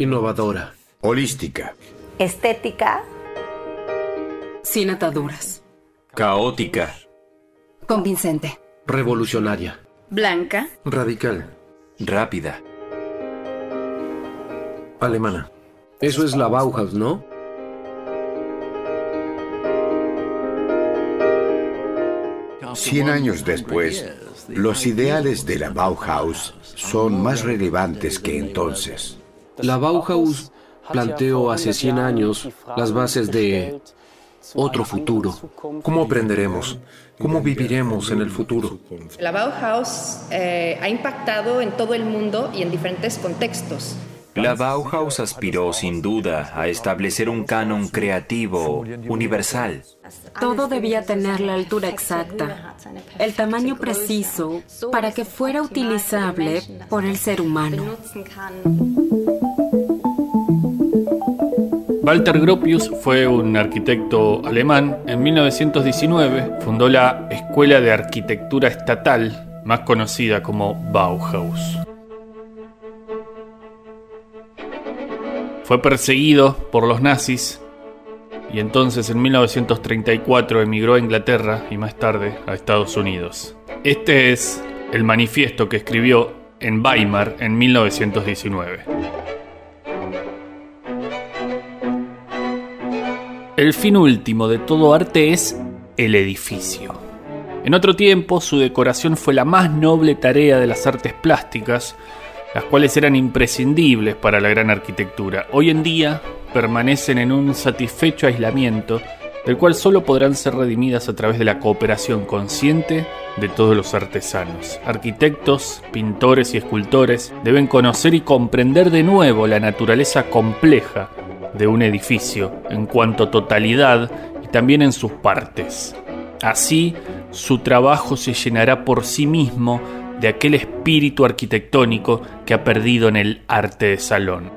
Innovadora. Holística. Estética. Sin ataduras. Caótica. Convincente. Revolucionaria. Blanca. Radical. Rápida. Alemana. Eso es la Bauhaus, ¿no? Cien años después, los ideales de la Bauhaus son más relevantes que entonces. La Bauhaus planteó hace 100 años las bases de otro futuro. ¿Cómo aprenderemos? ¿Cómo viviremos en el futuro? La Bauhaus eh, ha impactado en todo el mundo y en diferentes contextos. La Bauhaus aspiró sin duda a establecer un canon creativo universal. Todo debía tener la altura exacta, el tamaño preciso para que fuera utilizable por el ser humano. Walter Gropius fue un arquitecto alemán. En 1919 fundó la Escuela de Arquitectura Estatal, más conocida como Bauhaus. Fue perseguido por los nazis y entonces en 1934 emigró a Inglaterra y más tarde a Estados Unidos. Este es el manifiesto que escribió en Weimar en 1919. El fin último de todo arte es el edificio. En otro tiempo su decoración fue la más noble tarea de las artes plásticas, las cuales eran imprescindibles para la gran arquitectura. Hoy en día permanecen en un satisfecho aislamiento, del cual solo podrán ser redimidas a través de la cooperación consciente de todos los artesanos. Arquitectos, pintores y escultores deben conocer y comprender de nuevo la naturaleza compleja de un edificio en cuanto a totalidad y también en sus partes. Así, su trabajo se llenará por sí mismo de aquel espíritu arquitectónico que ha perdido en el arte de salón.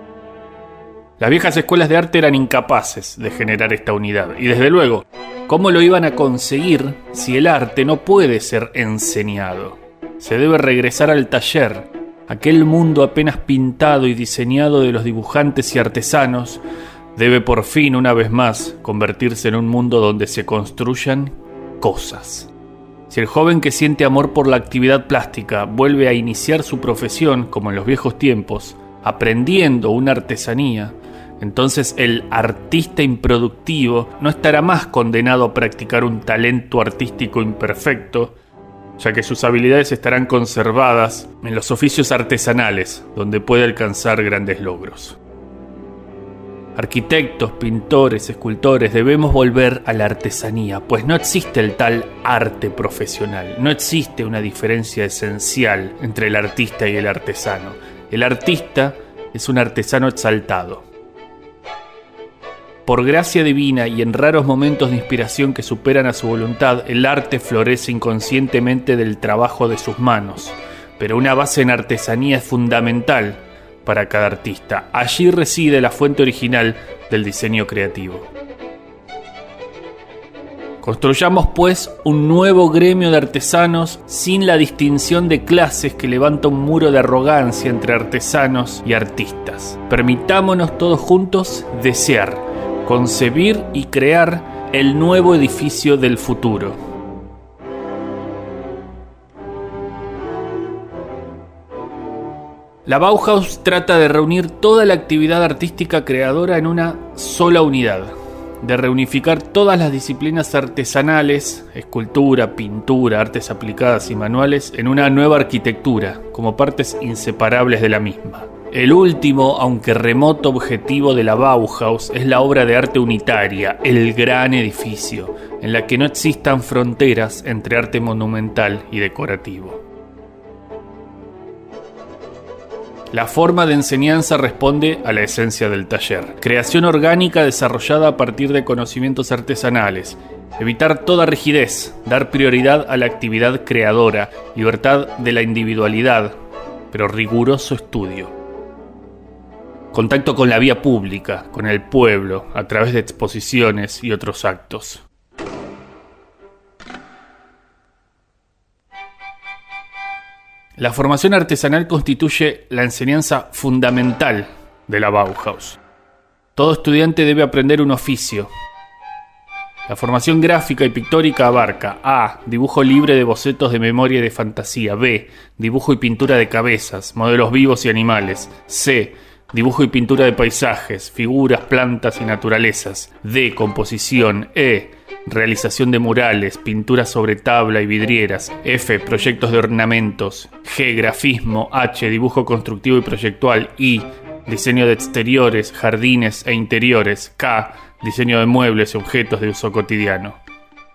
Las viejas escuelas de arte eran incapaces de generar esta unidad, y desde luego, ¿cómo lo iban a conseguir si el arte no puede ser enseñado? Se debe regresar al taller, aquel mundo apenas pintado y diseñado de los dibujantes y artesanos, debe por fin, una vez más, convertirse en un mundo donde se construyan cosas. Si el joven que siente amor por la actividad plástica vuelve a iniciar su profesión como en los viejos tiempos, aprendiendo una artesanía, entonces el artista improductivo no estará más condenado a practicar un talento artístico imperfecto, ya que sus habilidades estarán conservadas en los oficios artesanales, donde puede alcanzar grandes logros. Arquitectos, pintores, escultores, debemos volver a la artesanía, pues no existe el tal arte profesional, no existe una diferencia esencial entre el artista y el artesano. El artista es un artesano exaltado. Por gracia divina y en raros momentos de inspiración que superan a su voluntad, el arte florece inconscientemente del trabajo de sus manos. Pero una base en artesanía es fundamental para cada artista. Allí reside la fuente original del diseño creativo. Construyamos pues un nuevo gremio de artesanos sin la distinción de clases que levanta un muro de arrogancia entre artesanos y artistas. Permitámonos todos juntos desear, concebir y crear el nuevo edificio del futuro. La Bauhaus trata de reunir toda la actividad artística creadora en una sola unidad, de reunificar todas las disciplinas artesanales, escultura, pintura, artes aplicadas y manuales, en una nueva arquitectura, como partes inseparables de la misma. El último, aunque remoto objetivo de la Bauhaus es la obra de arte unitaria, el gran edificio, en la que no existan fronteras entre arte monumental y decorativo. La forma de enseñanza responde a la esencia del taller. Creación orgánica desarrollada a partir de conocimientos artesanales. Evitar toda rigidez, dar prioridad a la actividad creadora, libertad de la individualidad, pero riguroso estudio. Contacto con la vía pública, con el pueblo, a través de exposiciones y otros actos. La formación artesanal constituye la enseñanza fundamental de la Bauhaus. Todo estudiante debe aprender un oficio. La formación gráfica y pictórica abarca A. Dibujo libre de bocetos de memoria y de fantasía. B. Dibujo y pintura de cabezas, modelos vivos y animales. C. Dibujo y pintura de paisajes, figuras, plantas y naturalezas. D. Composición. E. Realización de murales, pinturas sobre tabla y vidrieras. F. Proyectos de ornamentos. G. Grafismo. H. Dibujo constructivo y proyectual. I. Diseño de exteriores, jardines e interiores. K. Diseño de muebles y objetos de uso cotidiano.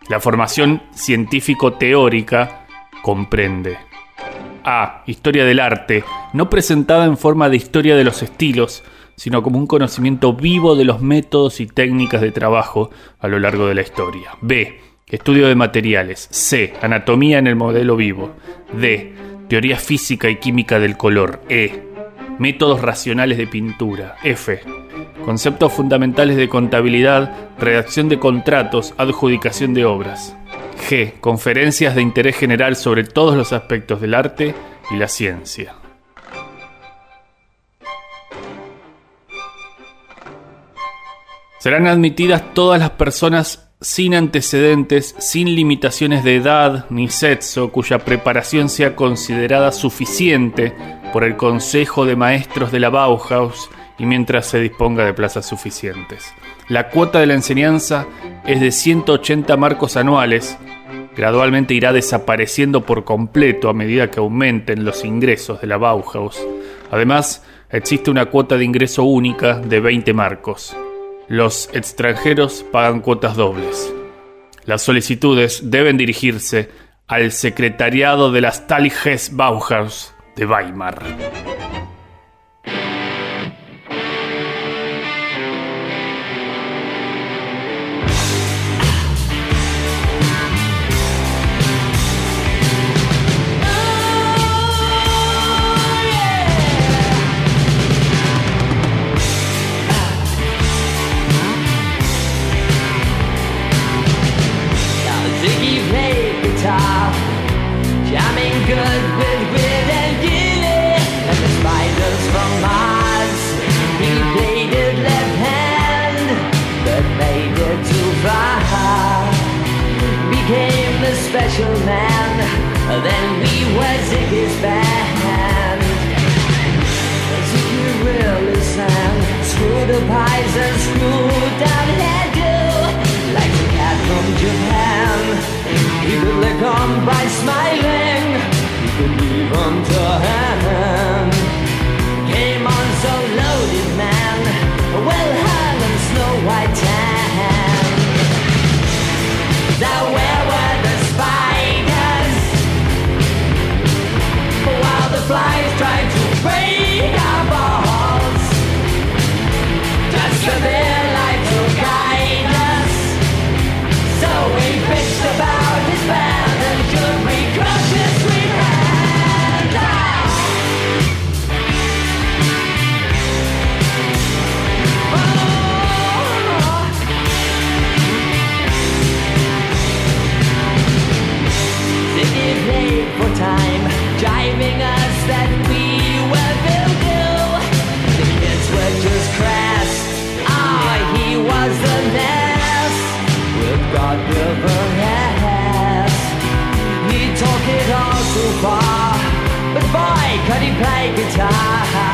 La formación científico-teórica comprende a. Historia del arte, no presentada en forma de historia de los estilos, sino como un conocimiento vivo de los métodos y técnicas de trabajo a lo largo de la historia. B. Estudio de materiales. C. Anatomía en el modelo vivo. D. Teoría física y química del color. E. Métodos racionales de pintura. F. Conceptos fundamentales de contabilidad, redacción de contratos, adjudicación de obras. G. Conferencias de interés general sobre todos los aspectos del arte y la ciencia. Serán admitidas todas las personas sin antecedentes, sin limitaciones de edad ni sexo, cuya preparación sea considerada suficiente por el Consejo de Maestros de la Bauhaus y mientras se disponga de plazas suficientes. La cuota de la enseñanza es de 180 marcos anuales, gradualmente irá desapareciendo por completo a medida que aumenten los ingresos de la Bauhaus. Además, existe una cuota de ingreso única de 20 marcos. Los extranjeros pagan cuotas dobles. Las solicitudes deben dirigirse al secretariado de las Taliges Bauhaus de Weimar. became the special man. Then we were Ziggy's band. Ziggy really sang, screw the pies and screw down hairdo, like a cat from Japan. He could look on by smiling, he could leave on to hand. far. But boy, could he play guitar.